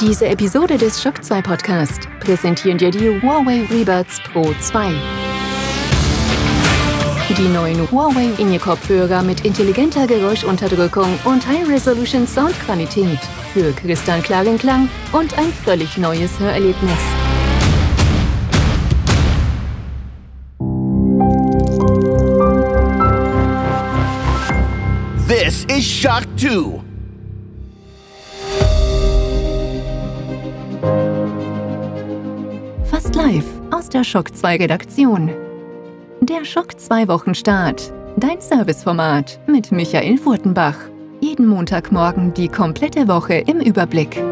Diese Episode des Shock 2 Podcast präsentieren dir die Huawei Rebuds Pro 2. Die neuen Huawei In-Ear-Kopfhörer mit intelligenter Geräuschunterdrückung und High-Resolution Soundqualität für kristallklaren Klang und ein völlig neues Hörerlebnis. This is Shock 2. live aus der Shock 2 Redaktion. Der Schock 2 Wochenstart. Dein Serviceformat mit Michael Furtenbach. Jeden Montagmorgen die komplette Woche im Überblick.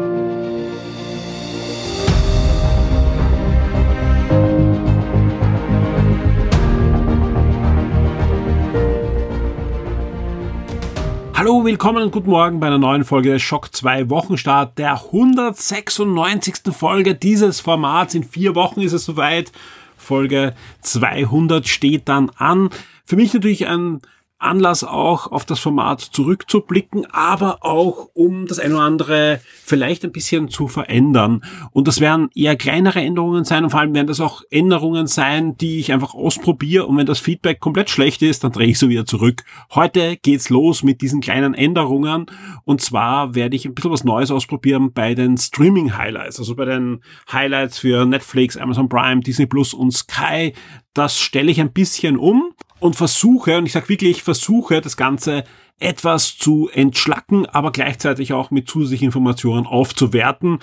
Hallo, willkommen und guten Morgen bei einer neuen Folge Schock 2 Wochenstart, der 196. Folge dieses Formats. In vier Wochen ist es soweit. Folge 200 steht dann an. Für mich natürlich ein Anlass auch auf das Format zurückzublicken, aber auch um das eine oder andere vielleicht ein bisschen zu verändern. Und das werden eher kleinere Änderungen sein und vor allem werden das auch Änderungen sein, die ich einfach ausprobiere und wenn das Feedback komplett schlecht ist, dann drehe ich so wieder zurück. Heute geht's los mit diesen kleinen Änderungen und zwar werde ich ein bisschen was Neues ausprobieren bei den Streaming Highlights, also bei den Highlights für Netflix, Amazon Prime, Disney Plus und Sky. Das stelle ich ein bisschen um und versuche, und ich sage wirklich, versuche das Ganze etwas zu entschlacken, aber gleichzeitig auch mit zusätzlichen Informationen aufzuwerten.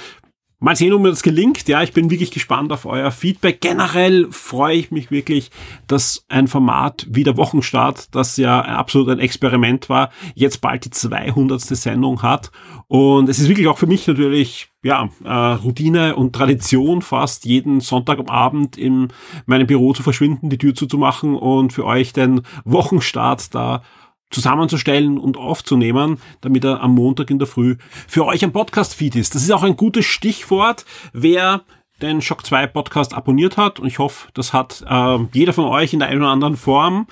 Mal sehen, ob mir das gelingt. Ja, ich bin wirklich gespannt auf euer Feedback. Generell freue ich mich wirklich, dass ein Format wie der Wochenstart, das ja absolut ein Experiment war, jetzt bald die 200. Sendung hat. Und es ist wirklich auch für mich natürlich, ja, äh, Routine und Tradition, fast jeden Sonntagabend in meinem Büro zu verschwinden, die Tür zuzumachen und für euch den Wochenstart da zusammenzustellen und aufzunehmen, damit er am Montag in der Früh für euch ein Podcast-Feed ist. Das ist auch ein gutes Stichwort, wer den Shock 2 Podcast abonniert hat und ich hoffe, das hat äh, jeder von euch in der einen oder anderen Form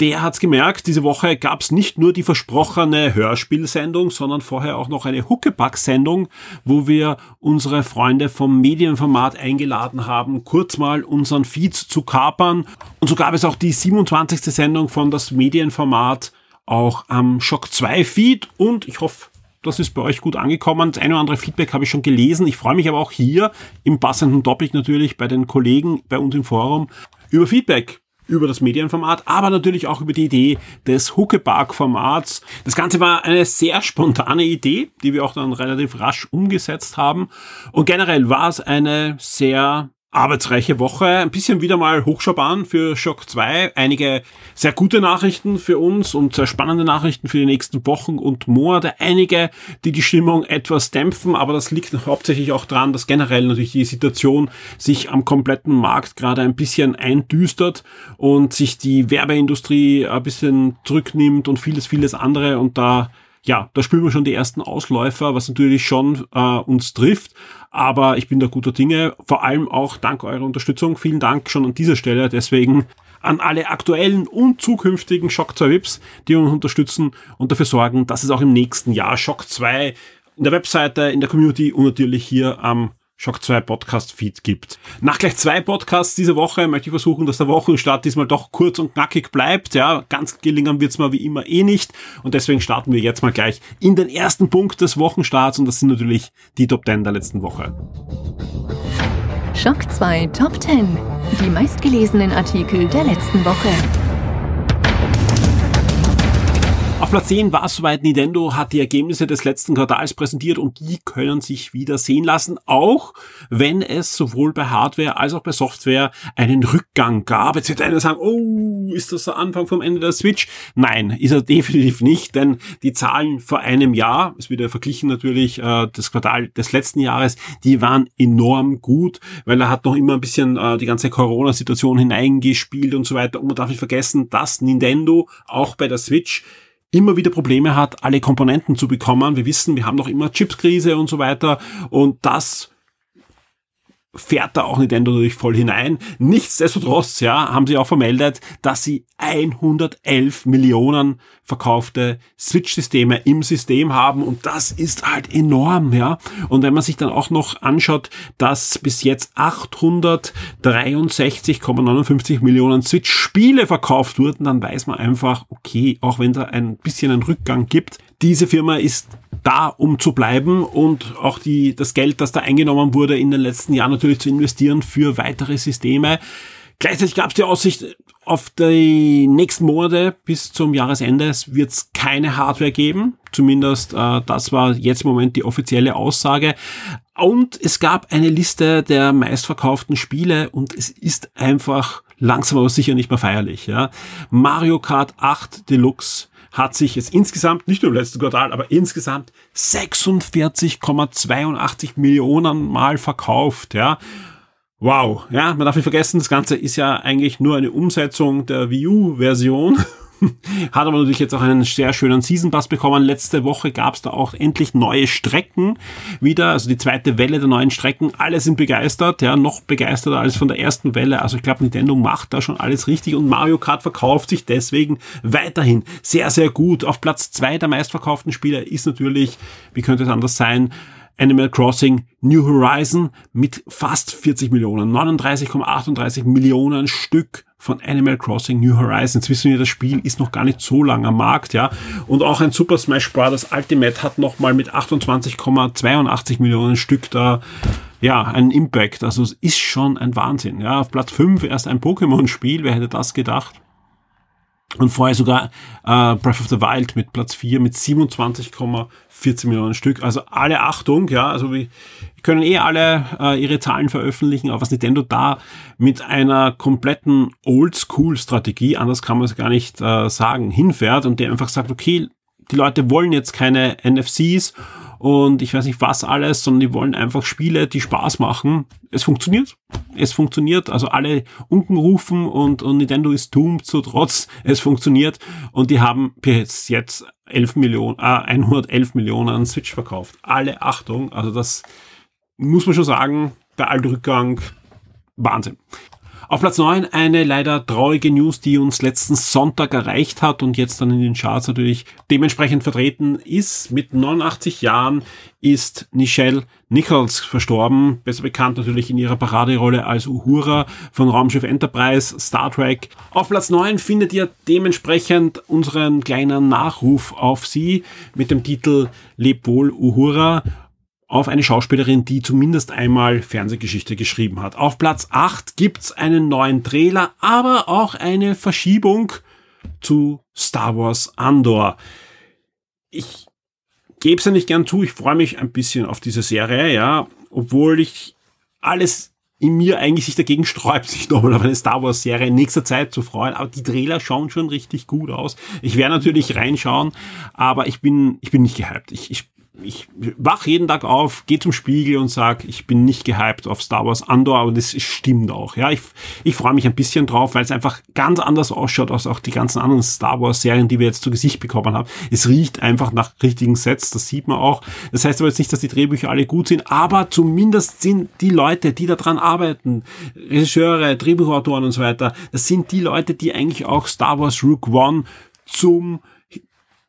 der hat's gemerkt, diese Woche gab's nicht nur die versprochene Hörspielsendung, sondern vorher auch noch eine Huckepack-Sendung, wo wir unsere Freunde vom Medienformat eingeladen haben, kurz mal unseren Feed zu kapern. Und so gab es auch die 27. Sendung von das Medienformat auch am Shock 2 Feed und ich hoffe, das ist bei euch gut angekommen. Das eine oder andere Feedback habe ich schon gelesen. Ich freue mich aber auch hier im passenden Topic natürlich bei den Kollegen bei uns im Forum über Feedback über das Medienformat, aber natürlich auch über die Idee des Huckepark-Formats. Das Ganze war eine sehr spontane Idee, die wir auch dann relativ rasch umgesetzt haben. Und generell war es eine sehr arbeitsreiche Woche. Ein bisschen wieder mal Hochschaubahn für Shock 2. Einige sehr gute Nachrichten für uns und sehr spannende Nachrichten für die nächsten Wochen und Monate. Einige, die die Stimmung etwas dämpfen, aber das liegt hauptsächlich auch daran, dass generell natürlich die Situation sich am kompletten Markt gerade ein bisschen eindüstert und sich die Werbeindustrie ein bisschen zurücknimmt und vieles, vieles andere und da ja, da spüren wir schon die ersten Ausläufer, was natürlich schon äh, uns trifft. Aber ich bin da guter Dinge, vor allem auch dank eurer Unterstützung. Vielen Dank schon an dieser Stelle. Deswegen an alle aktuellen und zukünftigen Shock 2 VIPs, die uns unterstützen und dafür sorgen, dass es auch im nächsten Jahr Shock 2 in der Webseite, in der Community und natürlich hier am Shock 2 Podcast Feed gibt. Nach gleich zwei Podcasts diese Woche möchte ich versuchen, dass der Wochenstart diesmal doch kurz und knackig bleibt. Ja, ganz gelingen wird's mal wie immer eh nicht. Und deswegen starten wir jetzt mal gleich in den ersten Punkt des Wochenstarts und das sind natürlich die Top 10 der letzten Woche. Shock 2 Top 10. Die meistgelesenen Artikel der letzten Woche. Auf Platz 10 war es soweit, Nintendo hat die Ergebnisse des letzten Quartals präsentiert und die können sich wieder sehen lassen, auch wenn es sowohl bei Hardware als auch bei Software einen Rückgang gab. Jetzt wird einer sagen, oh, ist das der Anfang vom Ende der Switch? Nein, ist er definitiv nicht, denn die Zahlen vor einem Jahr, es wird ja verglichen natürlich äh, das Quartal des letzten Jahres, die waren enorm gut, weil er hat noch immer ein bisschen äh, die ganze Corona-Situation hineingespielt und so weiter. Und man darf nicht vergessen, dass Nintendo auch bei der Switch immer wieder Probleme hat, alle Komponenten zu bekommen. Wir wissen, wir haben noch immer Chipskrise und so weiter und das fährt da auch Nintendo natürlich voll hinein. Nichtsdestotrotz, ja, haben sie auch vermeldet, dass sie 111 Millionen verkaufte Switch-Systeme im System haben und das ist halt enorm, ja. Und wenn man sich dann auch noch anschaut, dass bis jetzt 863,59 Millionen Switch-Spiele verkauft wurden, dann weiß man einfach, okay, auch wenn da ein bisschen einen Rückgang gibt, diese Firma ist da, um zu bleiben und auch die, das Geld, das da eingenommen wurde, in den letzten Jahren natürlich zu investieren für weitere Systeme. Gleichzeitig gab es die Aussicht, auf die nächsten Monate bis zum Jahresende wird es keine Hardware geben. Zumindest äh, das war jetzt im Moment die offizielle Aussage. Und es gab eine Liste der meistverkauften Spiele und es ist einfach langsam aber sicher nicht mehr feierlich. Ja. Mario Kart 8 Deluxe hat sich jetzt insgesamt, nicht nur im letzten Quartal, aber insgesamt 46,82 Millionen Mal verkauft, ja. Wow, ja, man darf nicht vergessen, das Ganze ist ja eigentlich nur eine Umsetzung der Wii U-Version Hat aber natürlich jetzt auch einen sehr schönen Season Pass bekommen. Letzte Woche gab es da auch endlich neue Strecken wieder, also die zweite Welle der neuen Strecken. Alle sind begeistert, ja, noch begeisterter als von der ersten Welle. Also ich glaube, Nintendo macht da schon alles richtig und Mario Kart verkauft sich deswegen weiterhin sehr, sehr gut. Auf Platz zwei der meistverkauften Spiele ist natürlich, wie könnte es anders sein, Animal Crossing New Horizon mit fast 40 Millionen, 39,38 Millionen Stück von Animal Crossing New Horizons. Wissen wir, das Spiel ist noch gar nicht so lange am Markt, ja. Und auch ein Super Smash Bros. Ultimate hat nochmal mit 28,82 Millionen Stück da, ja, einen Impact. Also es ist schon ein Wahnsinn, ja. Auf Platz 5 erst ein Pokémon-Spiel, wer hätte das gedacht? Und vorher sogar äh, Breath of the Wild mit Platz 4 mit 27,14 Millionen Stück. Also alle Achtung, ja, also wir können eh alle äh, ihre Zahlen veröffentlichen, aber was Nintendo da mit einer kompletten Oldschool-Strategie, anders kann man es gar nicht äh, sagen, hinfährt und der einfach sagt, okay, die Leute wollen jetzt keine NFCs und ich weiß nicht was alles, sondern die wollen einfach Spiele, die Spaß machen. Es funktioniert. Es funktioniert. Also alle Unken rufen und, und Nintendo ist doomed so trotz. Es funktioniert. Und die haben bis jetzt 11 Millionen, äh, 111 Millionen Switch verkauft. Alle Achtung. Also das muss man schon sagen, der Altrückgang Wahnsinn. Auf Platz 9 eine leider traurige News, die uns letzten Sonntag erreicht hat und jetzt dann in den Charts natürlich dementsprechend vertreten ist. Mit 89 Jahren ist Nichelle Nichols verstorben, besser bekannt natürlich in ihrer Paraderolle als Uhura von Raumschiff Enterprise, Star Trek. Auf Platz 9 findet ihr dementsprechend unseren kleinen Nachruf auf sie mit dem Titel Leb wohl Uhura auf eine Schauspielerin, die zumindest einmal Fernsehgeschichte geschrieben hat. Auf Platz 8 gibt's einen neuen Trailer, aber auch eine Verschiebung zu Star Wars Andor. Ich gebe es ja nicht gern zu, ich freue mich ein bisschen auf diese Serie, ja, obwohl ich alles in mir eigentlich sich dagegen sträubt, sich nochmal auf eine Star Wars Serie in nächster Zeit zu freuen. Aber die Trailer schauen schon richtig gut aus. Ich werde natürlich reinschauen, aber ich bin, ich bin nicht gehypt. Ich, ich ich wach jeden Tag auf, gehe zum Spiegel und sag, ich bin nicht gehypt auf Star Wars Andor, aber das stimmt auch. Ja, ich, ich freue mich ein bisschen drauf, weil es einfach ganz anders ausschaut als auch die ganzen anderen Star Wars Serien, die wir jetzt zu Gesicht bekommen haben. Es riecht einfach nach richtigen Sets, das sieht man auch. Das heißt aber jetzt nicht, dass die Drehbücher alle gut sind, aber zumindest sind die Leute, die daran arbeiten, Regisseure, Drehbuchautoren und so weiter, das sind die Leute, die eigentlich auch Star Wars Rook One zum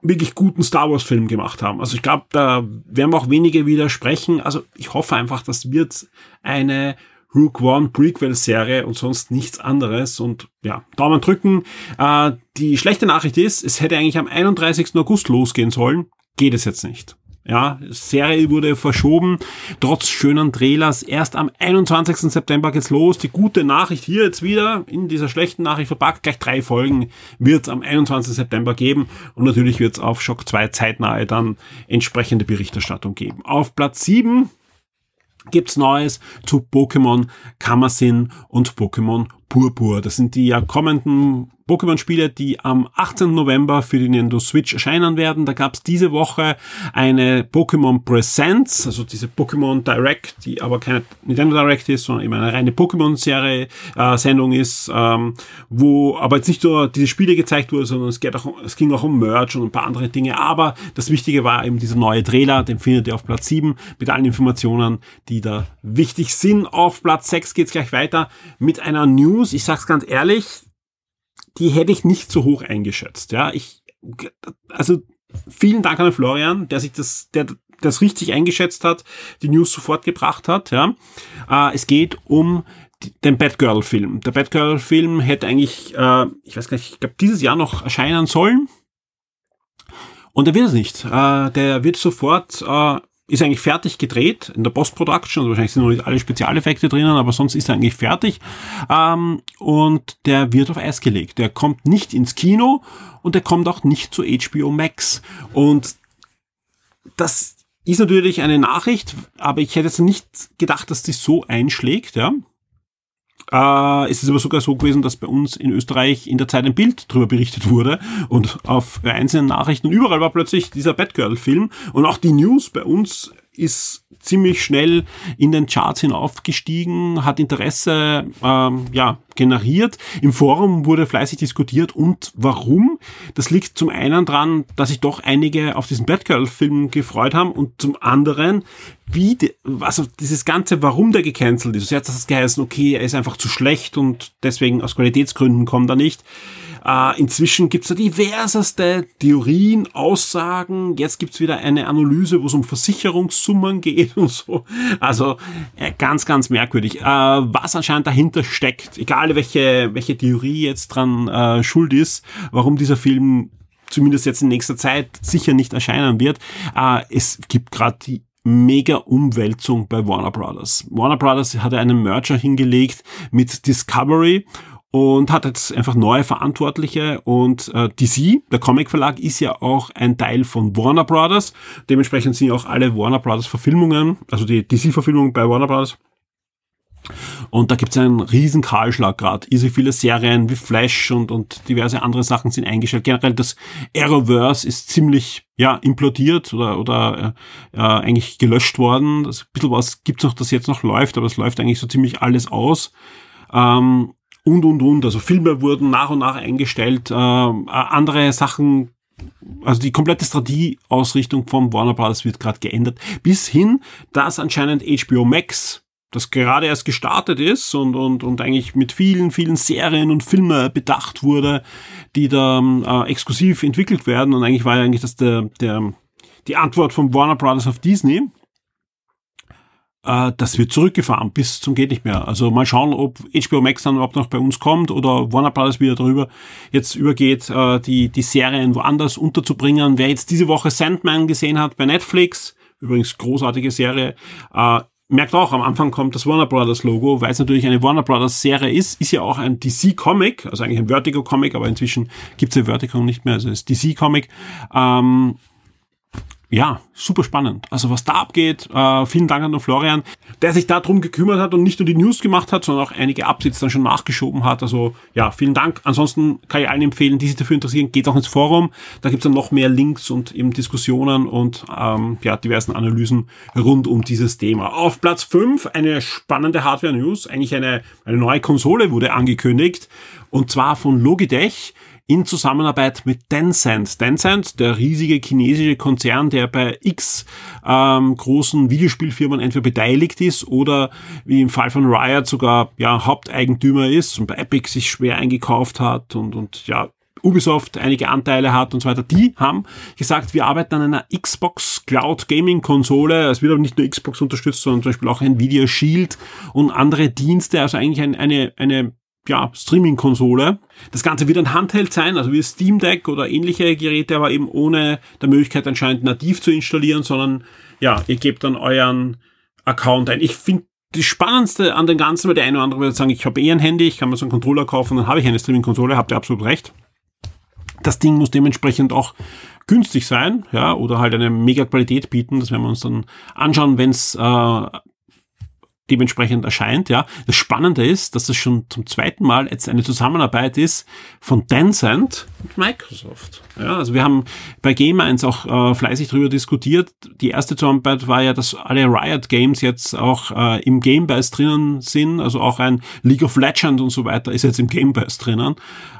wirklich guten Star Wars Film gemacht haben. Also ich glaube, da werden wir auch wenige widersprechen. Also ich hoffe einfach, das wird eine Rook One Prequel Serie und sonst nichts anderes. Und ja, Daumen drücken. Äh, die schlechte Nachricht ist, es hätte eigentlich am 31. August losgehen sollen. Geht es jetzt nicht. Ja, Serie wurde verschoben, trotz schönen Trailers. Erst am 21. September geht's los. Die gute Nachricht hier jetzt wieder in dieser schlechten Nachricht verpackt. Gleich drei Folgen wird's am 21. September geben. Und natürlich wird's auf Shock 2 zeitnahe dann entsprechende Berichterstattung geben. Auf Platz 7 gibt's Neues zu Pokémon Kamasin und Pokémon Purpur. Das sind die ja kommenden Pokémon-Spiele, die am 18. November für die Nintendo Switch erscheinen werden. Da gab es diese Woche eine Pokémon Presents, also diese Pokémon Direct, die aber keine Nintendo Direct ist, sondern eben eine reine Pokémon-Serie, äh, Sendung ist, ähm, wo aber jetzt nicht nur diese Spiele gezeigt wurde, sondern es, geht auch, es ging auch um Merch und ein paar andere Dinge. Aber das Wichtige war eben dieser neue Trailer, den findet ihr auf Platz 7 mit allen Informationen, die da wichtig sind. Auf Platz 6 geht's gleich weiter mit einer News. Ich sag's ganz ehrlich, die hätte ich nicht so hoch eingeschätzt. Ja, ich, also vielen Dank an Florian, der sich das, der das richtig eingeschätzt hat, die News sofort gebracht hat. Ja, äh, es geht um den Batgirl-Film. Der Batgirl-Film hätte eigentlich, äh, ich weiß gar nicht, ich glaube dieses Jahr noch erscheinen sollen. Und er wird es nicht. Äh, der wird sofort äh, ist eigentlich fertig gedreht in der Post-Production, also wahrscheinlich sind noch nicht alle Spezialeffekte drinnen, aber sonst ist er eigentlich fertig. Ähm, und der wird auf Eis gelegt. Der kommt nicht ins Kino und der kommt auch nicht zu HBO Max. Und das ist natürlich eine Nachricht, aber ich hätte jetzt nicht gedacht, dass das so einschlägt, ja. Äh, es ist aber sogar so gewesen, dass bei uns in Österreich in der Zeit ein Bild darüber berichtet wurde und auf einzelnen Nachrichten überall war plötzlich dieser Batgirl-Film und auch die News bei uns ist ziemlich schnell in den Charts hinaufgestiegen, hat Interesse ähm, ja, generiert. Im Forum wurde fleißig diskutiert und warum? Das liegt zum einen dran, dass sich doch einige auf diesen Batgirl-Film gefreut haben und zum anderen, wie, de, also dieses ganze, warum der gecancelt ist. Jetzt hat das geheißen, okay, er ist einfach zu schlecht und deswegen aus Qualitätsgründen kommt er nicht. Äh, inzwischen gibt's da diverseste Theorien, Aussagen. Jetzt gibt's wieder eine Analyse, wo es um Versicherungssummen geht und so. Also äh, ganz, ganz merkwürdig. Äh, was anscheinend dahinter steckt, egal welche, welche Theorie jetzt dran äh, schuld ist, warum dieser Film zumindest jetzt in nächster Zeit sicher nicht erscheinen wird. Äh, es gibt gerade die mega Umwälzung bei Warner Brothers. Warner Brothers hatte einen Merger hingelegt mit Discovery und hat jetzt einfach neue Verantwortliche und äh, DC, der Comic Verlag, ist ja auch ein Teil von Warner Brothers. Dementsprechend sind ja auch alle Warner Brothers Verfilmungen, also die DC-Verfilmungen bei Warner Brothers. Und da gibt es einen riesen Kahlschlag gerade. Easy viele Serien wie Flash und, und diverse andere Sachen sind eingestellt. Generell das Arrowverse ist ziemlich ja implodiert oder, oder äh, äh, eigentlich gelöscht worden. Das, ein bisschen was gibt's noch, das jetzt noch läuft, aber es läuft eigentlich so ziemlich alles aus. Ähm, und, und, und. Also Filme wurden nach und nach eingestellt, äh, andere Sachen also die komplette Strategieausrichtung vom Warner Bros. wird gerade geändert, bis hin, dass anscheinend HBO Max, das gerade erst gestartet ist und, und, und eigentlich mit vielen, vielen Serien und Filmen bedacht wurde, die da äh, exklusiv entwickelt werden. Und eigentlich war ja eigentlich das der, der, die Antwort von Warner Bros. auf Disney äh, das wird zurückgefahren bis zum geht nicht mehr. Also mal schauen, ob HBO Max dann überhaupt noch bei uns kommt oder Warner Brothers wieder darüber jetzt übergeht, äh, die, die Serien woanders unterzubringen. Wer jetzt diese Woche Sandman gesehen hat bei Netflix, übrigens großartige Serie, äh, merkt auch, am Anfang kommt das Warner Brothers Logo, weil es natürlich eine Warner Brothers Serie ist, ist ja auch ein DC Comic, also eigentlich ein Vertigo Comic, aber inzwischen gibt es ja Vertigo nicht mehr, also ist DC Comic. Ähm, ja, super spannend. Also was da abgeht, äh, vielen Dank an den Florian, der sich darum gekümmert hat und nicht nur die News gemacht hat, sondern auch einige Updates dann schon nachgeschoben hat. Also ja, vielen Dank. Ansonsten kann ich allen empfehlen, die sich dafür interessieren, geht auch ins Forum. Da gibt's dann noch mehr Links und eben Diskussionen und ähm, ja, diversen Analysen rund um dieses Thema. Auf Platz 5 eine spannende Hardware-News. Eigentlich eine, eine neue Konsole wurde angekündigt und zwar von Logitech in Zusammenarbeit mit Tencent. Tencent, der riesige chinesische Konzern, der bei x ähm, großen Videospielfirmen entweder beteiligt ist oder wie im Fall von Riot sogar ja Haupteigentümer ist und bei Epic sich schwer eingekauft hat und, und ja Ubisoft einige Anteile hat und so weiter, die haben gesagt, wir arbeiten an einer Xbox Cloud Gaming Konsole. Es wird aber nicht nur Xbox unterstützt, sondern zum Beispiel auch Nvidia Shield und andere Dienste. Also eigentlich ein, eine, eine ja, Streaming-Konsole. Das Ganze wird ein Handheld sein, also wie Steam Deck oder ähnliche Geräte, aber eben ohne der Möglichkeit anscheinend nativ zu installieren, sondern ja, ihr gebt dann euren Account ein. Ich finde das Spannendste an dem Ganzen, weil der eine oder andere würde sagen, ich habe eh ein Handy, ich kann mir so einen Controller kaufen, dann habe ich eine Streaming-Konsole, habt ihr absolut recht. Das Ding muss dementsprechend auch günstig sein, ja, oder halt eine mega Qualität bieten. Das werden wir uns dann anschauen, wenn es äh, dementsprechend erscheint. Ja, das Spannende ist, dass das schon zum zweiten Mal jetzt eine Zusammenarbeit ist von Tencent und Microsoft. Ja, also wir haben bei Game 1 auch äh, fleißig darüber diskutiert. Die erste Zusammenarbeit war ja, dass alle Riot Games jetzt auch äh, im Game Pass drinnen sind. Also auch ein League of Legends und so weiter ist jetzt im Game Pass drinnen.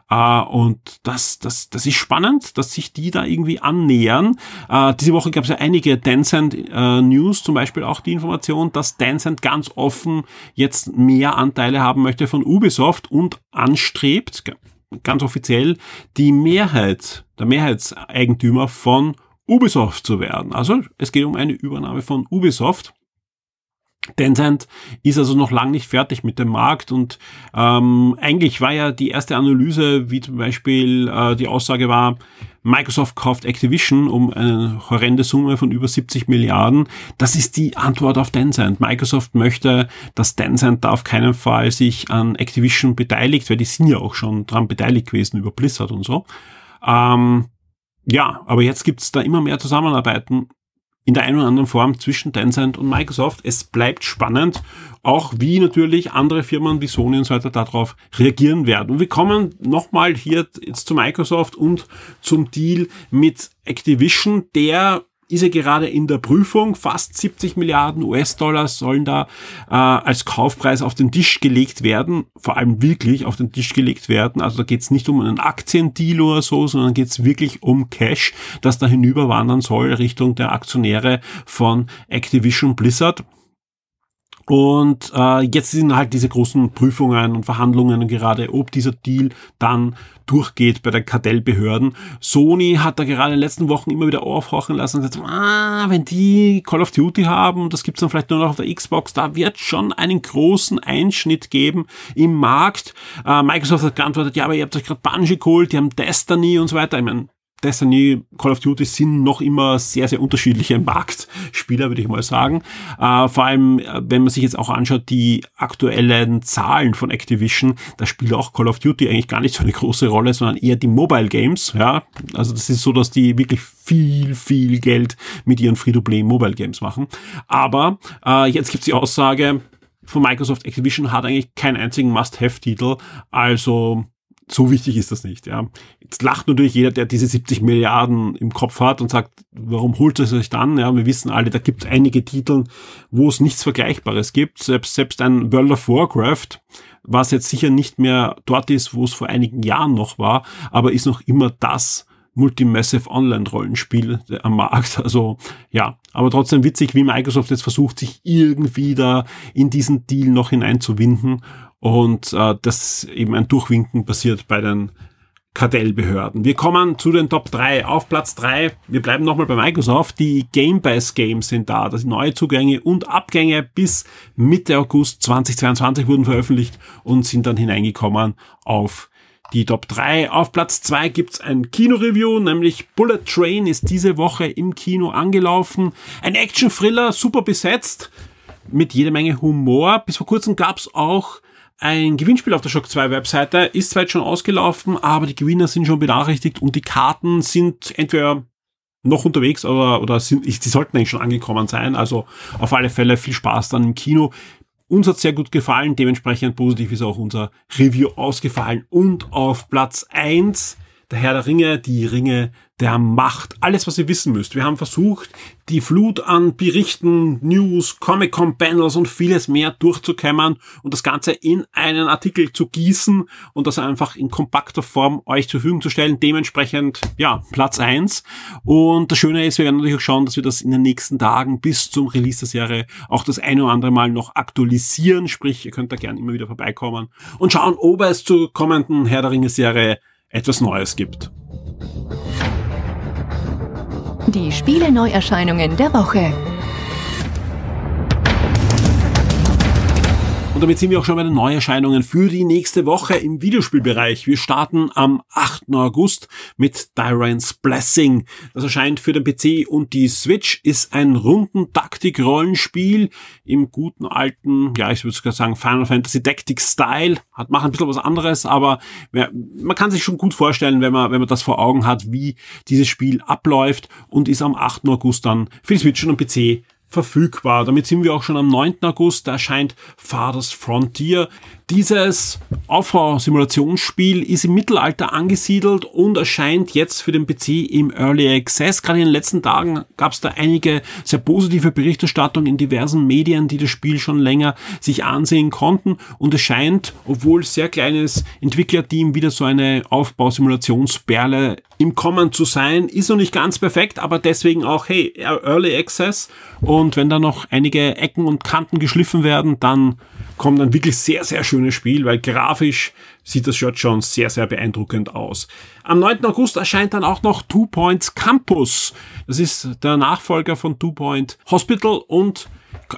Uh, und das, das, das ist spannend, dass sich die da irgendwie annähern. Uh, diese Woche gab es ja einige Tencent uh, News, zum Beispiel auch die Information, dass Tencent ganz offen jetzt mehr Anteile haben möchte von Ubisoft und anstrebt, ganz offiziell, die Mehrheit, der Mehrheitseigentümer von Ubisoft zu werden. Also es geht um eine Übernahme von Ubisoft. Tencent ist also noch lang nicht fertig mit dem Markt und ähm, eigentlich war ja die erste Analyse, wie zum Beispiel äh, die Aussage war, Microsoft kauft Activision um eine horrende Summe von über 70 Milliarden. Das ist die Antwort auf Tencent. Microsoft möchte, dass Tencent da auf keinen Fall sich an Activision beteiligt, weil die sind ja auch schon dran beteiligt gewesen über Blizzard und so. Ähm, ja, aber jetzt gibt's da immer mehr Zusammenarbeiten in der einen oder anderen Form zwischen Tencent und Microsoft. Es bleibt spannend, auch wie natürlich andere Firmen wie Sony und so weiter darauf reagieren werden. Und wir kommen nochmal hier jetzt zu Microsoft und zum Deal mit Activision, der ist er gerade in der Prüfung. Fast 70 Milliarden US-Dollar sollen da äh, als Kaufpreis auf den Tisch gelegt werden, vor allem wirklich auf den Tisch gelegt werden. Also da geht es nicht um einen Aktiendeal oder so, sondern geht es wirklich um Cash, das da hinüberwandern soll Richtung der Aktionäre von Activision Blizzard. Und äh, jetzt sind halt diese großen Prüfungen und Verhandlungen gerade, ob dieser Deal dann durchgeht bei den Kartellbehörden. Sony hat da gerade in den letzten Wochen immer wieder aufhorchen lassen und gesagt, ah, wenn die Call of Duty haben, das gibt's dann vielleicht nur noch auf der Xbox, da wird schon einen großen Einschnitt geben im Markt. Äh, Microsoft hat geantwortet, ja, aber ihr habt euch gerade Bungie geholt, die haben Destiny und so weiter. Ich meine, Destiny, Call of Duty sind noch immer sehr, sehr unterschiedliche Marktspieler, würde ich mal sagen. Äh, vor allem, äh, wenn man sich jetzt auch anschaut, die aktuellen Zahlen von Activision, da spielt auch Call of Duty eigentlich gar nicht so eine große Rolle, sondern eher die Mobile Games. Ja, also das ist so, dass die wirklich viel, viel Geld mit ihren Free-to-Play Mobile Games machen. Aber äh, jetzt gibt's die Aussage von Microsoft, Activision hat eigentlich keinen einzigen Must-Have-Titel, also so wichtig ist das nicht. Ja. Jetzt lacht natürlich jeder, der diese 70 Milliarden im Kopf hat und sagt, warum holt es sich dann? Ja, wir wissen alle, da gibt es einige Titel, wo es nichts Vergleichbares gibt. Selbst, selbst ein World of Warcraft, was jetzt sicher nicht mehr dort ist, wo es vor einigen Jahren noch war, aber ist noch immer das Multimassive Online-Rollenspiel am Markt. Also ja, aber trotzdem witzig, wie Microsoft jetzt versucht, sich irgendwie da in diesen Deal noch hineinzuwinden und äh, das eben ein Durchwinken passiert bei den Kartellbehörden. Wir kommen zu den Top 3. Auf Platz 3, wir bleiben nochmal bei Microsoft, die Game Pass Games sind da. Das sind neue Zugänge und Abgänge bis Mitte August 2022 wurden veröffentlicht und sind dann hineingekommen auf die Top 3. Auf Platz 2 gibt's ein Kino-Review, nämlich Bullet Train ist diese Woche im Kino angelaufen. Ein Action-Thriller, super besetzt, mit jede Menge Humor. Bis vor kurzem gab's auch ein Gewinnspiel auf der Shock 2 Webseite ist zwar jetzt schon ausgelaufen, aber die Gewinner sind schon benachrichtigt und die Karten sind entweder noch unterwegs oder, oder sind, die sollten eigentlich schon angekommen sein. Also auf alle Fälle viel Spaß dann im Kino. Uns hat sehr gut gefallen, dementsprechend positiv ist auch unser Review ausgefallen. Und auf Platz eins der Herr der Ringe, die Ringe der Macht. Alles, was ihr wissen müsst. Wir haben versucht, die Flut an Berichten, News, Comic-Con-Panels und vieles mehr durchzukämmern und das Ganze in einen Artikel zu gießen und das einfach in kompakter Form euch zur Verfügung zu stellen. Dementsprechend, ja, Platz eins. Und das Schöne ist, wir werden natürlich auch schauen, dass wir das in den nächsten Tagen bis zum Release der Serie auch das eine oder andere Mal noch aktualisieren. Sprich, ihr könnt da gerne immer wieder vorbeikommen und schauen, ob es zur kommenden Herr der Ringe-Serie etwas Neues gibt. Die Spiele-Neuerscheinungen der Woche. Und damit sind wir auch schon bei den Neuerscheinungen für die nächste Woche im Videospielbereich. Wir starten am 8. August mit Tyrant's Blessing. Das erscheint für den PC und die Switch, ist ein runden Taktik-Rollenspiel im guten alten, ja, ich würde sogar sagen Final Fantasy Tactics Style. Hat, macht ein bisschen was anderes, aber man kann sich schon gut vorstellen, wenn man, wenn man das vor Augen hat, wie dieses Spiel abläuft und ist am 8. August dann für die Switch und den PC verfügbar. Damit sind wir auch schon am 9. August. Da erscheint Father's Frontier. Dieses Aufbausimulationsspiel ist im Mittelalter angesiedelt und erscheint jetzt für den PC im Early Access. Gerade in den letzten Tagen gab es da einige sehr positive Berichterstattungen in diversen Medien, die das Spiel schon länger sich ansehen konnten. Und es scheint, obwohl sehr kleines Entwicklerteam, wieder so eine Aufbausimulationsperle im Kommen zu sein. Ist noch nicht ganz perfekt, aber deswegen auch, hey, Early Access. Und wenn da noch einige Ecken und Kanten geschliffen werden, dann kommt ein wirklich sehr, sehr schönes Spiel, weil grafisch sieht das Shirt schon sehr, sehr beeindruckend aus. Am 9. August erscheint dann auch noch Two Points Campus. Das ist der Nachfolger von Two Point Hospital und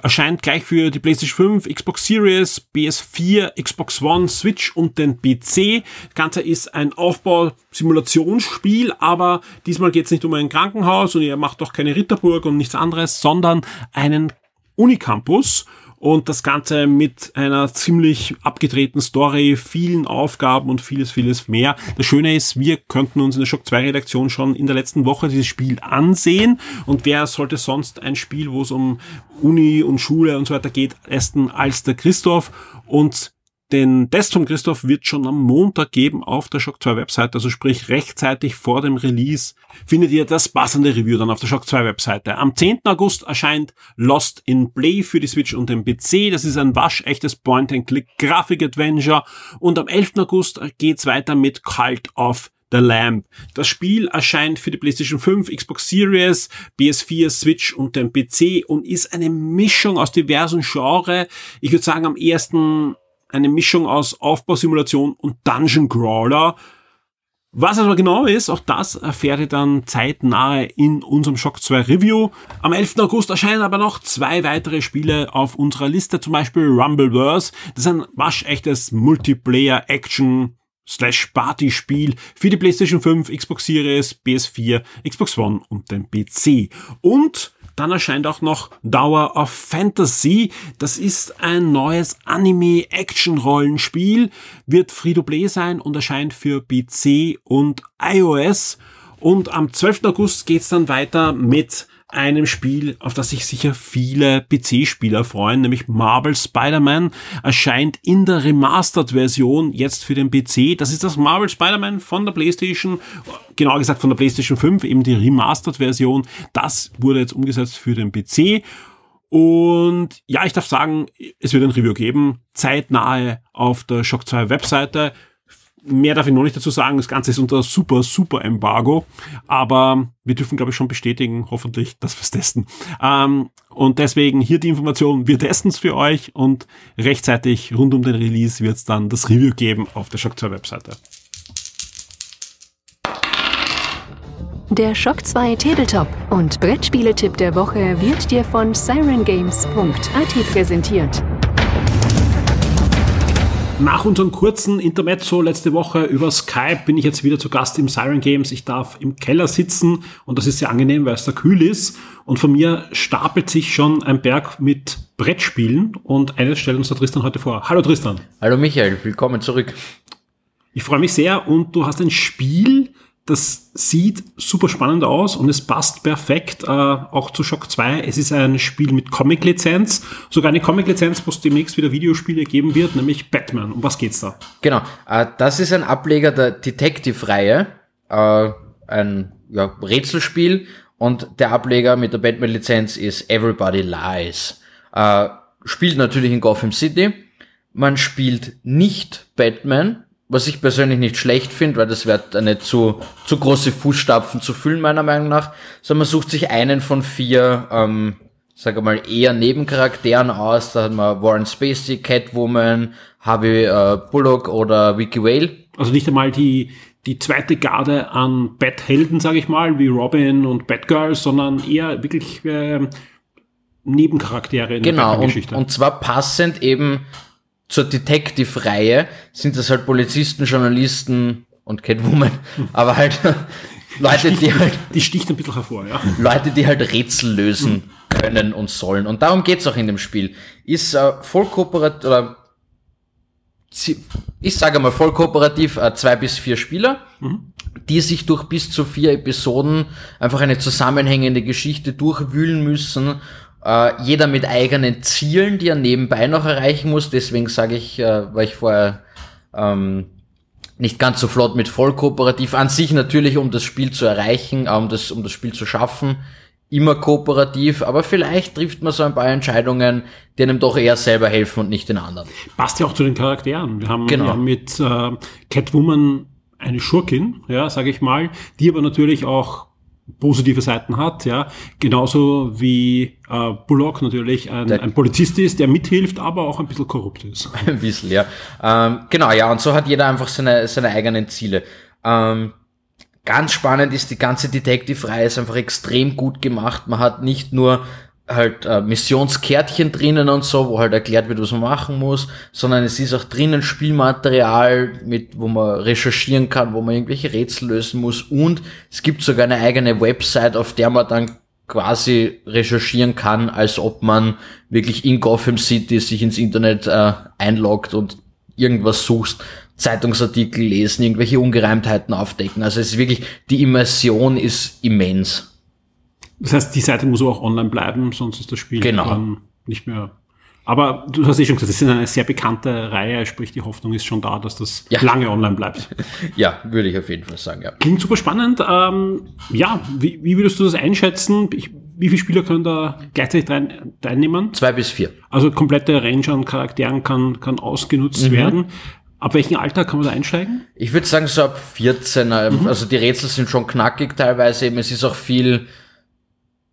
erscheint gleich für die PlayStation 5, Xbox Series, PS4, Xbox One, Switch und den PC. Das Ganze ist ein Aufbau-Simulationsspiel, aber diesmal geht es nicht um ein Krankenhaus und ihr macht doch keine Ritterburg und nichts anderes, sondern einen Unicampus und das Ganze mit einer ziemlich abgedrehten Story, vielen Aufgaben und vieles, vieles mehr. Das Schöne ist, wir könnten uns in der Shock 2 Redaktion schon in der letzten Woche dieses Spiel ansehen und wer sollte sonst ein Spiel, wo es um Uni und Schule und so weiter geht, essen als der Christoph und den Test von Christoph wird schon am Montag geben auf der Shock 2 Webseite, also sprich rechtzeitig vor dem Release findet ihr das passende Review dann auf der Shock 2 Webseite. Am 10. August erscheint Lost in Play für die Switch und den PC. Das ist ein waschechtes Point-and-Click Grafik-Adventure und am 11. August geht's weiter mit Cult of The Lamp. Das Spiel erscheint für die PlayStation 5, Xbox Series, PS4, Switch und den PC und ist eine Mischung aus diversen Genres. Ich würde sagen, am ersten eine Mischung aus Aufbausimulation und Dungeon Crawler. Was aber genau ist, auch das erfährt ihr dann zeitnah in unserem Shock 2 Review. Am 11. August erscheinen aber noch zwei weitere Spiele auf unserer Liste, zum Beispiel Rumbleverse. Das ist ein waschechtes Multiplayer-Action slash Party-Spiel für die PlayStation 5, Xbox Series, PS4, Xbox One und den PC. Und dann erscheint auch noch Dauer of Fantasy. Das ist ein neues Anime-Action-Rollenspiel, wird Free-to-Play sein und erscheint für PC und iOS. Und am 12. August geht's dann weiter mit einem Spiel, auf das sich sicher viele PC-Spieler freuen, nämlich Marvel Spider-Man, erscheint in der Remastered-Version jetzt für den PC. Das ist das Marvel Spider-Man von der PlayStation, genauer gesagt von der PlayStation 5, eben die Remastered-Version. Das wurde jetzt umgesetzt für den PC. Und ja, ich darf sagen, es wird ein Review geben, zeitnahe auf der Shock 2 Webseite. Mehr darf ich noch nicht dazu sagen. Das Ganze ist unter super, super Embargo. Aber wir dürfen, glaube ich, schon bestätigen, hoffentlich, dass wir es testen. Ähm, und deswegen hier die Information. Wir testen es für euch und rechtzeitig rund um den Release wird es dann das Review geben auf der Shock 2 Webseite. Der Shock 2 Tabletop und Brettspieletipp der Woche wird dir von sirengames.at präsentiert. Nach unserem kurzen Intermezzo letzte Woche über Skype bin ich jetzt wieder zu Gast im Siren Games. Ich darf im Keller sitzen und das ist sehr angenehm, weil es da kühl ist. Und von mir stapelt sich schon ein Berg mit Brettspielen und eines stellt uns der Tristan heute vor. Hallo Tristan. Hallo Michael, willkommen zurück. Ich freue mich sehr und du hast ein Spiel, das sieht super spannend aus und es passt perfekt äh, auch zu Shock 2. Es ist ein Spiel mit Comic-Lizenz, sogar eine Comic-Lizenz, wo es demnächst wieder Videospiele geben wird, nämlich Batman. Um was geht's da? Genau, äh, das ist ein Ableger der Detective-Reihe, äh, ein ja, Rätselspiel und der Ableger mit der Batman-Lizenz ist Everybody Lies. Äh, spielt natürlich in Gotham City. Man spielt nicht Batman, was ich persönlich nicht schlecht finde, weil das wird eine zu, zu große Fußstapfen zu füllen, meiner Meinung nach, sondern man sucht sich einen von vier, ähm, sag mal, eher Nebencharakteren aus. Da hat man Warren Spacey, Catwoman, Harvey äh, Bullock oder Vicky Whale. Also nicht einmal die, die zweite Garde an Bathelden, sage ich mal, wie Robin und Batgirl, sondern eher wirklich äh, Nebencharaktere in genau, der Geschichte. Und, und zwar passend eben zur Detective-Reihe sind das halt Polizisten, Journalisten und Catwoman, aber halt Leute, die halt... Die sticht ein bisschen hervor, ja. Leute, die halt Rätsel lösen können und sollen. Und darum geht's auch in dem Spiel. Ist äh, voll kooperativ, oder ich sage mal voll kooperativ, äh, zwei bis vier Spieler, mhm. die sich durch bis zu vier Episoden einfach eine zusammenhängende Geschichte durchwühlen müssen Äh, jeder mit eigenen Zielen, die er nebenbei noch erreichen muss. Deswegen sage ich, äh, weil ich vorher ähm, nicht ganz so flott mit Vollkooperativ. An sich natürlich, um das Spiel zu erreichen, um das, um das Spiel zu schaffen, immer kooperativ, aber vielleicht trifft man so ein paar Entscheidungen, die einem doch eher selber helfen und nicht den anderen. Passt ja auch zu den Charakteren. Wir haben, Genau. wir haben mit äh, Catwoman eine Schurkin, ja, sage ich mal, die aber natürlich auch positive Seiten hat, ja, genauso wie äh, Bullock natürlich ein, ein Polizist ist, der mithilft, aber auch ein bisschen korrupt ist. Ein bisschen, ja. Ähm, genau, ja, und so hat jeder einfach seine, seine eigenen Ziele. Ähm, ganz spannend ist, die ganze Detective-Reihe ist einfach extrem gut gemacht. Man hat nicht nur halt äh, Missionskärtchen drinnen und so, wo halt erklärt wird, was man machen muss, sondern es ist auch drinnen Spielmaterial, mit, wo man recherchieren kann, wo man irgendwelche Rätsel lösen muss und es gibt sogar eine eigene Website, auf der man dann quasi recherchieren kann, als ob man wirklich in Gotham City sich ins Internet äh, einloggt und irgendwas suchst, Zeitungsartikel lesen, irgendwelche Ungereimtheiten aufdecken. Also es ist wirklich, die Immersion ist immens. Das heißt, die Seite muss auch online bleiben, sonst ist das Spiel Genau. dann nicht mehr. Aber du hast eh schon gesagt, das ist eine sehr bekannte Reihe, sprich die Hoffnung ist schon da, dass das Ja. lange online bleibt. Ja, würde ich auf jeden Fall sagen, ja. Klingt super spannend. Ähm, ja, wie, wie würdest du das einschätzen? Ich, wie viele Spieler können da gleichzeitig rein, teilnehmen? Zwei bis vier. Also komplette Range an Charakteren kann, kann ausgenutzt Mhm. werden. Ab welchem Alter kann man da einsteigen? Ich würde sagen, so ab 14, ähm, also die Rätsel sind schon knackig teilweise, eben es ist auch viel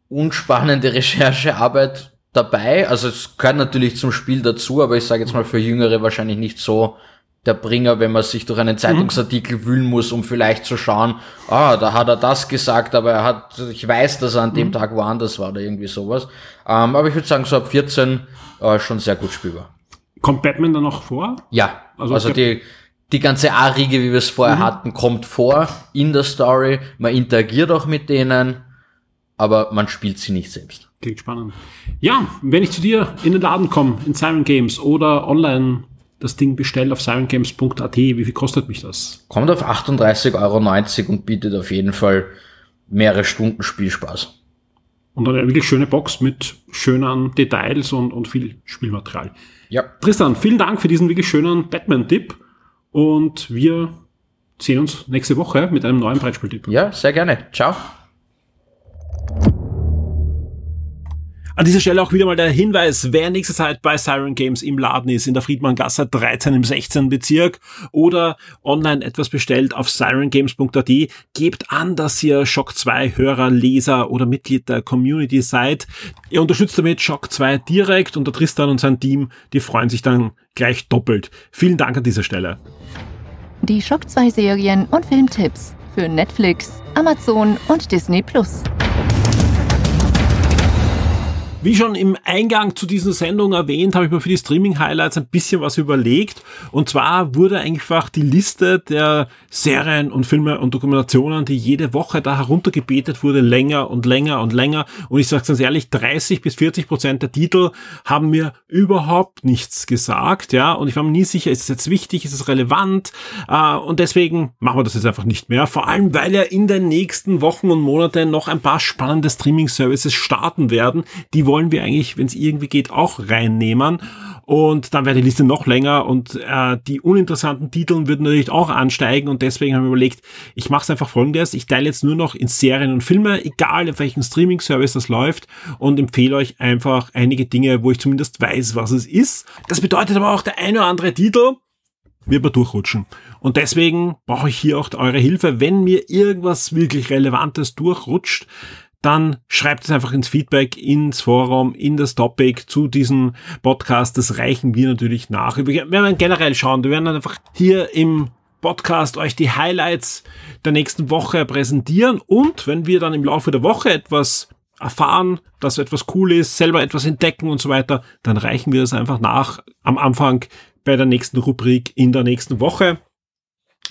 unspannende Recherchearbeit dabei. Also es gehört natürlich zum Spiel dazu, aber ich sage jetzt mal für Jüngere wahrscheinlich nicht so der Bringer, wenn man sich durch einen Zeitungsartikel wühlen muss, um vielleicht zu schauen, ah, da hat er das gesagt, aber er hat, ich weiß, dass er an dem Tag woanders war oder irgendwie sowas. Ähm, aber ich würde sagen, so ab 14 äh, schon sehr gut spielbar. Kommt Batman da noch vor? Ja, Also also, die, die ganze A-Riege, wie wir es vorher hatten, kommt vor in der Story. Man interagiert auch mit denen, aber man spielt sie nicht selbst. Klingt spannend. Ja, wenn ich zu dir in den Laden komme, in Siren Games oder online das Ding bestelle auf sirengames.at, wie viel kostet mich das? Kommt auf 38,90 Euro und bietet auf jeden Fall mehrere Stunden Spielspaß. Und eine wirklich schöne Box mit schönen Details und, und viel Spielmaterial. Ja, Tristan, vielen Dank für diesen wirklich schönen Batman-Tipp. Und wir sehen uns nächste Woche mit einem neuen Brettspieltipp. ja, sehr gerne. Ciao. An dieser Stelle auch wieder mal der Hinweis, wer nächste Zeit bei Siren Games im Laden ist, in der Friedmanngasse 13 im 16. Bezirk oder online etwas bestellt auf sirengames.at, gebt an, dass ihr Shock 2 Hörer, Leser oder Mitglied der Community seid. Ihr unterstützt damit Shock 2 direkt und der Tristan und sein Team, die freuen sich dann gleich doppelt. Vielen Dank an dieser Stelle. Die Shock 2 Serien und Filmtipps für Netflix, Amazon und Disney Plus. Wie schon im Eingang zu dieser Sendung erwähnt, habe ich mir für die Streaming-Highlights ein bisschen was überlegt. Und zwar wurde einfach die Liste der Serien und Filme und Dokumentationen, die jede Woche da heruntergebetet wurde, länger und länger und länger. Und ich sage ganz ehrlich, 30 bis 40 Prozent der Titel haben mir überhaupt nichts gesagt. Ja, und ich war mir nie sicher, ist es jetzt wichtig, ist es relevant? Äh, und deswegen machen wir das jetzt einfach nicht mehr. Vor allem, weil ja in den nächsten Wochen und Monaten noch ein paar spannende Streaming-Services starten werden. Die wollen wir eigentlich, wenn es irgendwie geht, auch reinnehmen. Und dann wäre die Liste noch länger und äh, die uninteressanten Titel würden natürlich auch ansteigen und deswegen haben wir überlegt, ich mache es einfach folgendes, ich teile jetzt nur noch in Serien und Filme, egal auf welchem Streaming-Service das läuft und empfehle euch einfach einige Dinge, wo ich zumindest weiß, was es ist. Das bedeutet aber auch der eine oder andere Titel, wird man durchrutschen. Und deswegen brauche ich hier auch eure Hilfe. Wenn mir irgendwas wirklich Relevantes durchrutscht, dann schreibt es einfach ins Feedback, ins Forum, in das Topic zu diesem Podcast. Das reichen wir natürlich nach. Wir werden generell schauen. Wir werden dann einfach hier im Podcast euch die Highlights der nächsten Woche präsentieren. Und wenn wir dann im Laufe der Woche etwas erfahren, dass etwas cool ist, selber etwas entdecken und so weiter, dann reichen wir das einfach nach am Anfang bei der nächsten Rubrik in der nächsten Woche.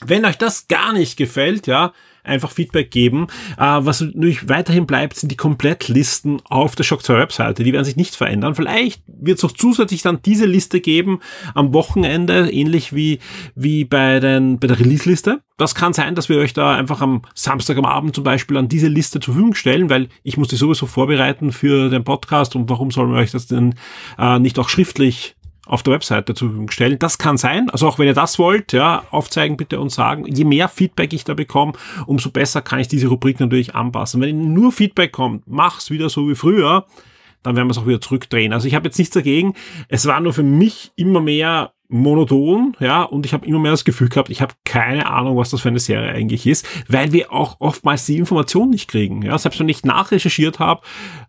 Wenn euch das gar nicht gefällt, ja, einfach Feedback geben. Äh, was natürlich weiterhin bleibt, sind die Komplettlisten auf der Shock 2 Webseite. Die werden sich nicht verändern. Vielleicht wird es auch zusätzlich dann diese Liste geben am Wochenende, ähnlich wie, wie bei, den, bei der Release-Liste. Das kann sein, dass wir euch da einfach am Samstag am Abend zum Beispiel an diese Liste zur Verfügung stellen, weil ich muss die sowieso vorbereiten für den Podcast und warum sollen wir euch das denn äh, nicht auch schriftlich auf der Webseite zur Verfügung stellen. Das kann sein. Also auch wenn ihr das wollt, ja, aufzeigen bitte und sagen. Je mehr Feedback ich da bekomme, umso besser kann ich diese Rubrik natürlich anpassen. Wenn nur Feedback kommt, mach's wieder so wie früher, dann werden wir es auch wieder zurückdrehen. Also ich habe jetzt nichts dagegen. Es war nur für mich immer mehr monoton, ja, und ich habe immer mehr das Gefühl gehabt, ich habe keine Ahnung, was das für eine Serie eigentlich ist, weil wir auch oftmals die Information nicht kriegen. Ja, selbst wenn ich nachrecherchiert habe,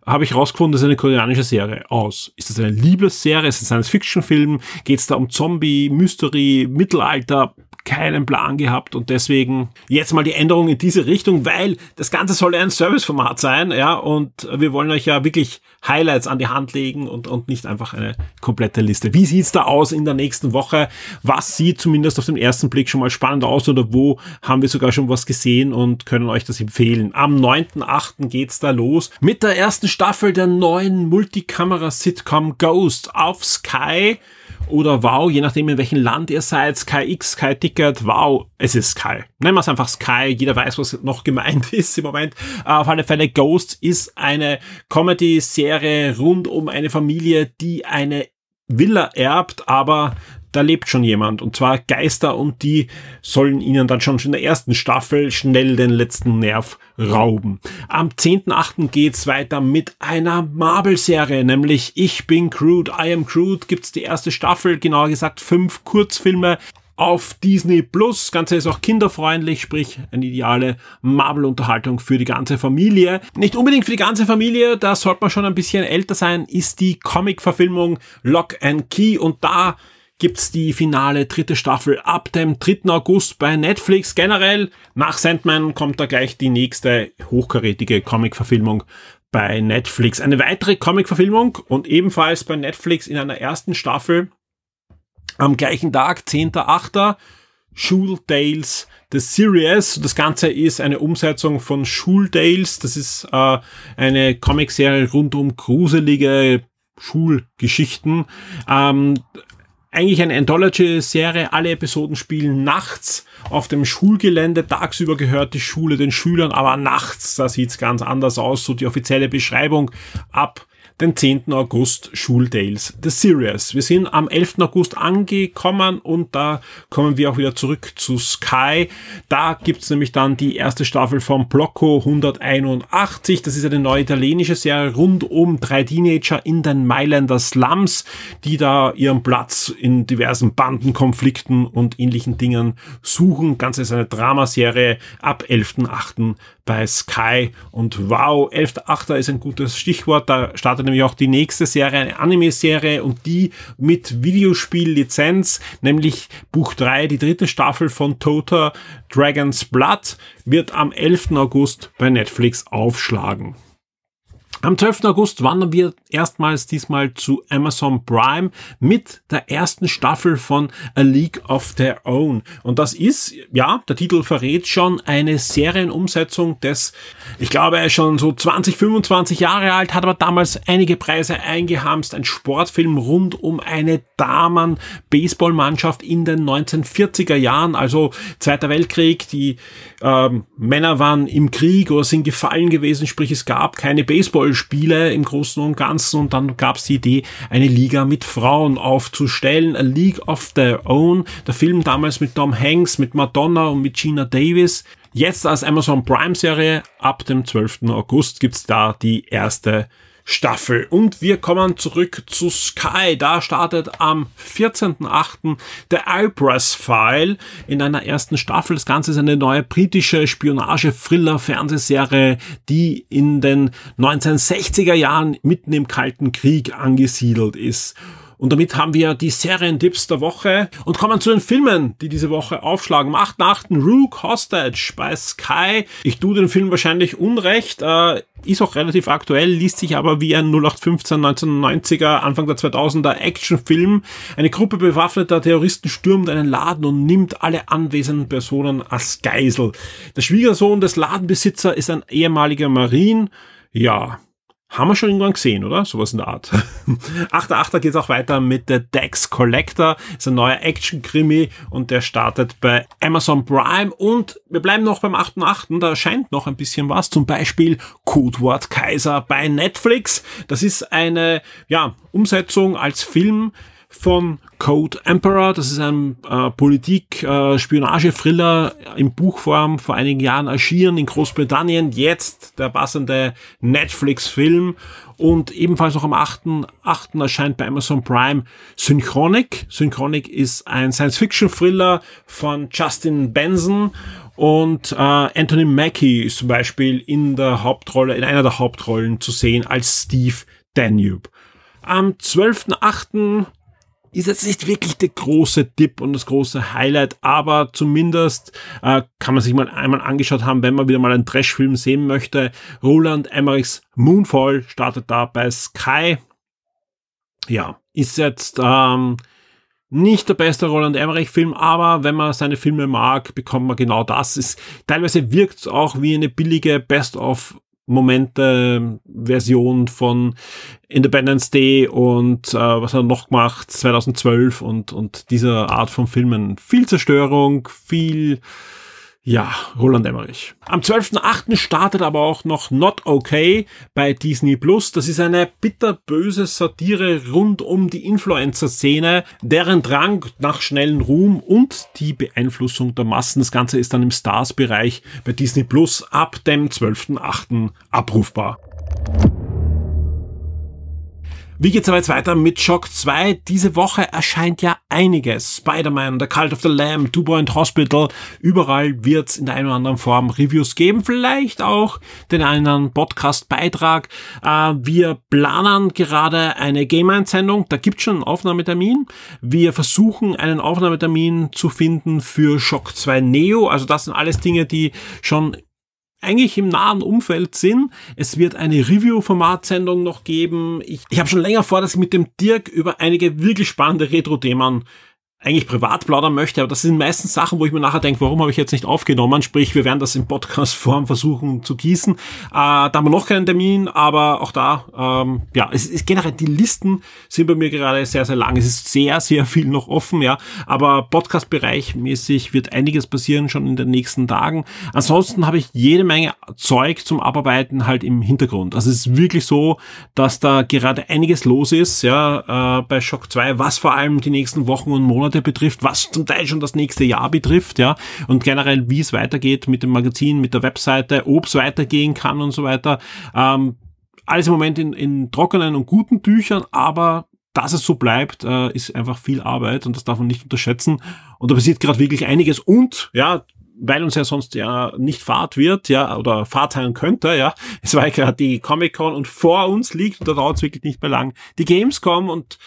habe ich rausgefunden, das ist eine koreanische Serie aus. Ist das eine Liebesserie? Ist es ein Science-Fiction-Film? Geht es da um Zombie, Mystery, Mittelalter? Keinen Plan gehabt und deswegen jetzt mal die Änderung in diese Richtung, weil das Ganze soll ja ein Serviceformat sein, ja, und wir wollen euch ja wirklich Highlights an die Hand legen und, und nicht einfach eine komplette Liste. Wie sieht's da aus in der nächsten Woche? Was sieht zumindest auf den ersten Blick schon mal spannend aus oder wo haben wir sogar schon was gesehen und können euch das empfehlen? Am 9.8. geht's da los mit der ersten Staffel der neuen Multikamera-Sitcom Ghost auf Sky oder Wow, je nachdem in welchem Land ihr seid, Sky X, Wow, es ist Sky. Nennen wir es einfach Sky, jeder weiß, was noch gemeint ist im Moment. Äh, auf alle Fälle Ghost ist eine Comedy-Serie rund um eine Familie, die eine Villa erbt, aber da lebt schon jemand und zwar Geister und die sollen ihnen dann schon in der ersten Staffel schnell den letzten Nerv rauben. Am 10.8. geht's weiter mit einer Marvel-Serie, nämlich Ich bin Crude, I am Crude, gibt's die erste Staffel, genauer gesagt fünf Kurzfilme auf Disney Plus. Das Ganze ist auch kinderfreundlich, sprich eine ideale Marvel-Unterhaltung für die ganze Familie. Nicht unbedingt für die ganze Familie, da sollte man schon ein bisschen älter sein, ist die Comic-Verfilmung Lock and Key und da gibt's die finale dritte Staffel ab dem 3. August bei Netflix. Generell nach Sandman kommt da gleich die nächste hochkarätige Comic-Verfilmung bei Netflix. Eine weitere Comic-Verfilmung und ebenfalls bei Netflix in einer ersten Staffel am gleichen Tag, 10.8. Schul Tales The Series. Das Ganze ist eine Umsetzung von Tales. Das ist äh, eine Comicserie rund um gruselige Schulgeschichten. Ähm, eigentlich eine Anthology-Serie. Alle Episoden spielen nachts auf dem Schulgelände. Tagsüber gehört die Schule den Schülern, aber nachts, da sieht's ganz anders aus. So die offizielle Beschreibung ab den 10. August Schultales The Series. Wir sind am 11. August angekommen und da kommen wir auch wieder zurück zu Sky. Da gibt's nämlich dann die erste Staffel von Blocco 181. Das ist eine neue italienische Serie rund um drei Teenager in den Mailänder Slums, die da ihren Platz in diversen Bandenkonflikten und ähnlichen Dingen suchen. Ganz ist eine Dramaserie ab 11.8 bei Sky und wow, 11.8. ist ein gutes Stichwort. Da startet nämlich auch die nächste Serie, eine Anime-Serie und die mit Videospiellizenz, nämlich Buch 3, die dritte Staffel von Total Dragon's Blood, wird am 11. August bei Netflix aufschlagen. Am 12. August wandern wir erstmals diesmal zu Amazon Prime mit der ersten Staffel von A League of Their Own. Und das ist, ja, der Titel verrät schon, eine Serienumsetzung des, ich glaube, er ist schon so 20, 25 Jahre alt, hat aber damals einige Preise eingehamst. Ein Sportfilm rund um eine Damen-Baseballmannschaft in den 1940er Jahren, also Zweiter Weltkrieg. Die ähm, Männer waren im Krieg oder sind gefallen gewesen, sprich es gab keine Baseball Footballspiele im Großen und Ganzen und dann gab es die Idee, eine Liga mit Frauen aufzustellen, A League of Their Own. Der Film damals mit Tom Hanks, mit Madonna und mit Gina Davis. Jetzt als Amazon Prime Serie ab dem 12. August gibt's da die erste Staffel. Und wir kommen zurück zu Sky. Da startet am 14.8. der Alpras File in einer ersten Staffel. Das Ganze ist eine neue britische Spionage-Thriller-Fernsehserie, die in den 1960er Jahren mitten im Kalten Krieg angesiedelt ist. Und damit haben wir die Serientipps der Woche und kommen zu den Filmen, die diese Woche aufschlagen. Am 8.8. Rook Hostage bei Sky. Ich tue den Film wahrscheinlich unrecht. Äh, ist auch relativ aktuell, liest sich aber wie ein 0815 1990er, Anfang der 2000er Actionfilm. Eine Gruppe bewaffneter Terroristen stürmt einen Laden und nimmt alle anwesenden Personen als Geisel. Der Schwiegersohn des Ladenbesitzer ist ein ehemaliger Marine. Ja, haben wir schon irgendwann gesehen, oder? Sowas in der Art. 8.8. geht es auch weiter mit The Dex Collector. Das ist ein neuer Action-Krimi und der startet bei Amazon Prime. Und wir bleiben noch beim 8.8. Da erscheint noch ein bisschen was. Zum Beispiel Codewort Kaiser bei Netflix. Das ist eine, ja, Umsetzung als Film von Code Emperor. Das ist ein äh, Politik-Spionage-Thriller äh, in Buchform vor einigen Jahren erschienen in Großbritannien. Jetzt der passende Netflix-Film. Und ebenfalls noch am 8.8. erscheint bei Amazon Prime Synchronic. Synchronic ist ein Science-Fiction-Thriller von Justin Benson. Und äh, Anthony Mackie ist zum Beispiel in der Hauptrolle, in einer der Hauptrollen zu sehen als Steve Danube. Am 12.8 ist jetzt nicht wirklich der große Dip und das große Highlight, aber zumindest äh, kann man sich mal einmal angeschaut haben, wenn man wieder mal einen Trash-Film sehen möchte. Roland Emmerichs Moonfall startet da bei Sky. Ja, ist jetzt ähm, nicht der beste Roland Emmerich-Film, aber wenn man seine Filme mag, bekommt man genau das. Ist, teilweise wirkt es auch wie eine billige Best-of Momente Version von Independence Day und äh, was er noch gemacht 2012 und und dieser Art von Filmen. Viel Zerstörung, viel ja, Roland Emmerich. Am 12.8. startet aber auch noch Not Okay bei Disney Plus. Das ist eine bitterböse Satire rund um die Influencer-Szene, deren Drang nach schnellen Ruhm und die Beeinflussung der Massen. Das Ganze ist dann im Stars-Bereich bei Disney Plus ab dem 12.8. abrufbar. Wie geht's aber jetzt weiter mit Shock 2? Diese Woche erscheint ja einiges. Spider-Man, The Cult of the Lamb, Two Point Hospital. Überall wird's in der einen oder anderen Form Reviews geben. Vielleicht auch den einen Podcast-Beitrag. Äh, wir planen gerade eine Game-Einsendung. Da gibt's schon einen Aufnahmetermin. Wir versuchen einen Aufnahmetermin zu finden für Shock 2 Neo. Also das sind alles Dinge, die schon eigentlich im nahen Umfeld sind. Es wird eine Review-Formatsendung noch geben. Ich, ich habe schon länger vor, dass ich mit dem Dirk über einige wirklich spannende Retro-Themen eigentlich privat plaudern möchte, aber das sind meistens Sachen, wo ich mir nachher denke, warum habe ich jetzt nicht aufgenommen? Sprich, wir werden das in Podcast-Form versuchen zu gießen. Äh, da haben wir noch keinen Termin, aber auch da, ähm, ja, es ist generell, die Listen sind bei mir gerade sehr, sehr lang. Es ist sehr, sehr viel noch offen, ja, aber Podcast-Bereich mäßig wird einiges passieren schon in den nächsten Tagen. Ansonsten habe ich jede Menge Zeug zum Abarbeiten halt im Hintergrund. Also es ist wirklich so, dass da gerade einiges los ist, ja, äh, bei Shock 2, was vor allem die nächsten Wochen und Monate Monate betrifft, was zum Teil schon das nächste Jahr betrifft, ja, und generell, wie es weitergeht mit dem Magazin, mit der Webseite, ob es weitergehen kann und so weiter. Ähm, alles im Moment in, in trockenen und guten Tüchern, aber dass es so bleibt, äh, ist einfach viel Arbeit und das darf man nicht unterschätzen. Und da passiert gerade wirklich einiges und, ja, weil uns ja sonst ja nicht Fahrt wird, ja, oder Fahrt sein könnte, ja. Es war ja gerade die Comic-Con und vor uns liegt, und da dauert es wirklich nicht mehr lang, die Gamescom und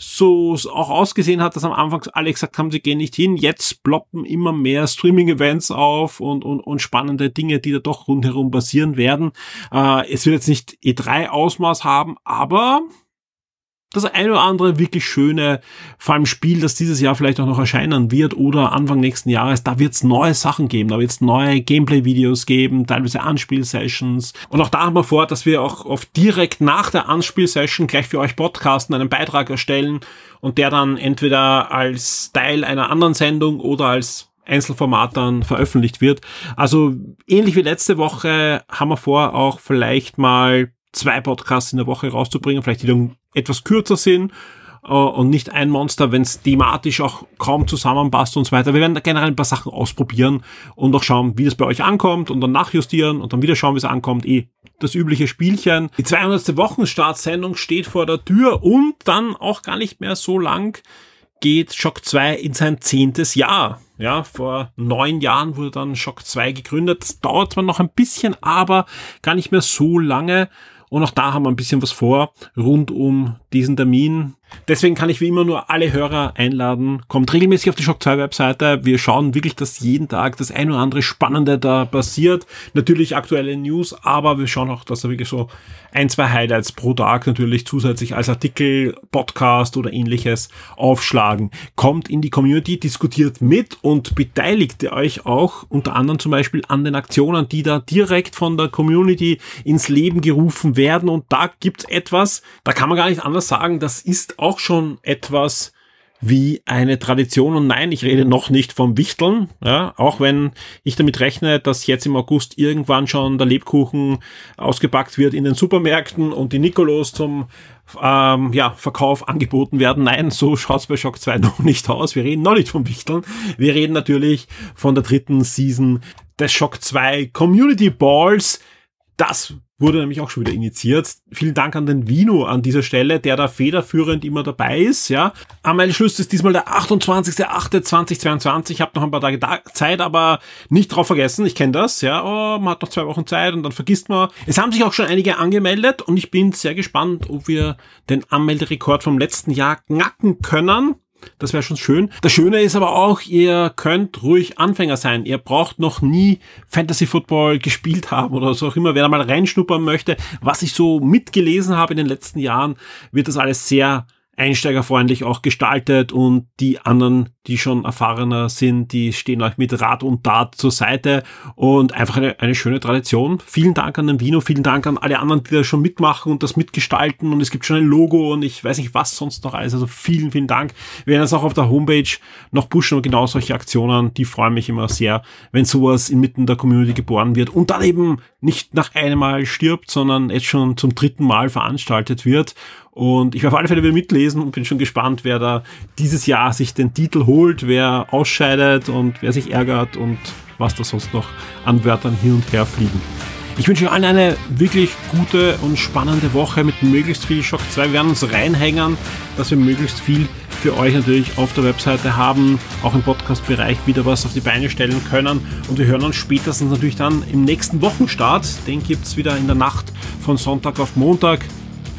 so auch ausgesehen hat, dass am Anfang alle gesagt haben, sie gehen nicht hin. Jetzt ploppen immer mehr Streaming-Events auf und, und, und spannende Dinge, die da doch rundherum passieren werden. Äh, es wird jetzt nicht E3-Ausmaß haben, aber das eine oder andere wirklich schöne, vor allem Spiel, das dieses Jahr vielleicht auch noch erscheinen wird oder Anfang nächsten Jahres, da wird es neue Sachen geben, da wird es neue Gameplay-Videos geben, teilweise Anspielsessions. Und auch da haben wir vor, dass wir auch oft direkt nach der Anspielsession gleich für euch podcasten, einen Beitrag erstellen und der dann entweder als Teil einer anderen Sendung oder als Einzelformat dann veröffentlicht wird. Also ähnlich wie letzte Woche haben wir vor, auch vielleicht mal zwei Podcasts in der Woche rauszubringen, vielleicht die dann etwas kürzer sind äh, und nicht ein Monster, wenn es thematisch auch kaum zusammenpasst und so weiter. Wir werden da generell ein paar Sachen ausprobieren und auch schauen, wie das bei euch ankommt und dann nachjustieren und dann wieder schauen, wie es ankommt. Eh das übliche Spielchen. Die 200. Wochenstartsendung steht vor der Tür und dann auch gar nicht mehr so lang geht Shock 2 in sein zehntes Jahr. Ja, vor neun Jahren wurde dann Shock 2 gegründet. Das dauert zwar noch ein bisschen, aber gar nicht mehr so lange. Und auch da haben wir ein bisschen was vor rund um diesen Termin. Deswegen kann ich wie immer nur alle Hörer einladen. Kommt regelmäßig auf die Shock 2 Webseite. Wir schauen wirklich, dass jeden Tag das ein oder andere Spannende da passiert. Natürlich aktuelle News, aber wir schauen auch, dass da wirklich so ein, zwei Highlights pro Tag natürlich zusätzlich als Artikel, Podcast oder ähnliches aufschlagen. Kommt in die Community, diskutiert mit und beteiligt euch auch unter anderem zum Beispiel an den Aktionen, die da direkt von der Community ins Leben gerufen werden. Und da gibt's etwas, da kann man gar nicht anders sagen, das ist auch schon etwas, wie eine Tradition. Und nein, ich rede noch nicht vom Wichteln, ja, auch wenn ich damit rechne, dass jetzt im August irgendwann schon der Lebkuchen ausgepackt wird in den Supermärkten und die Nikolos zum ähm, ja, Verkauf angeboten werden. Nein, so schaut's bei Shock 2 noch nicht aus. Wir reden noch nicht vom Wichteln. Wir reden natürlich von der dritten Season des Shock 2 Community Balls. Das wurde nämlich auch schon wieder initiiert. Vielen Dank an den Vino an dieser Stelle, der da federführend immer dabei ist, ja. Schluss ist diesmal der 28.08.2022. Ich habe noch ein paar Tage Zeit, aber nicht drauf vergessen. Ich kenne das, ja. Oh, man hat noch zwei Wochen Zeit und dann vergisst man. Es haben sich auch schon einige angemeldet und ich bin sehr gespannt, ob wir den Anmelderekord vom letzten Jahr knacken können. Das wäre schon schön. Das Schöne ist aber auch, ihr könnt ruhig Anfänger sein. Ihr braucht noch nie Fantasy Football gespielt haben oder so auch immer. Wer da mal reinschnuppern möchte, was ich so mitgelesen habe in den letzten Jahren, wird das alles sehr einsteigerfreundlich auch gestaltet und die anderen, die schon erfahrener sind, die stehen euch mit Rat und Tat zur Seite und einfach eine, eine schöne Tradition. Vielen Dank an den Vino, vielen Dank an alle anderen, die da schon mitmachen und das mitgestalten und es gibt schon ein Logo und ich weiß nicht was sonst noch alles. Also vielen, vielen Dank. Wir werden das auch auf der Homepage noch pushen und genau solche Aktionen, die freuen mich immer sehr, wenn sowas inmitten der Community geboren wird und dann eben nicht nach einem Mal stirbt, sondern jetzt schon zum dritten Mal veranstaltet wird und ich werde auf alle Fälle wieder mitlesen und bin schon gespannt, wer da dieses Jahr sich den Titel holt, wer ausscheidet und wer sich ärgert und was da sonst noch an Wörtern hin und her fliegen. Ich wünsche euch allen eine wirklich gute und spannende Woche mit möglichst viel Shock 2. Wir werden uns reinhängen, dass wir möglichst viel für euch natürlich auf der Webseite haben, auch im Podcast-Bereich wieder was auf die Beine stellen können. Und wir hören uns spätestens natürlich dann im nächsten Wochenstart. Den gibt es wieder in der Nacht von Sonntag auf Montag.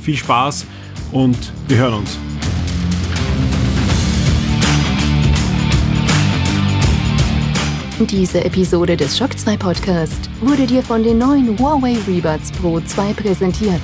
Viel Spaß und wir hören uns. Diese Episode des Shock 2 Podcast wurde dir von den neuen Huawei Rebuds Pro 2 präsentiert.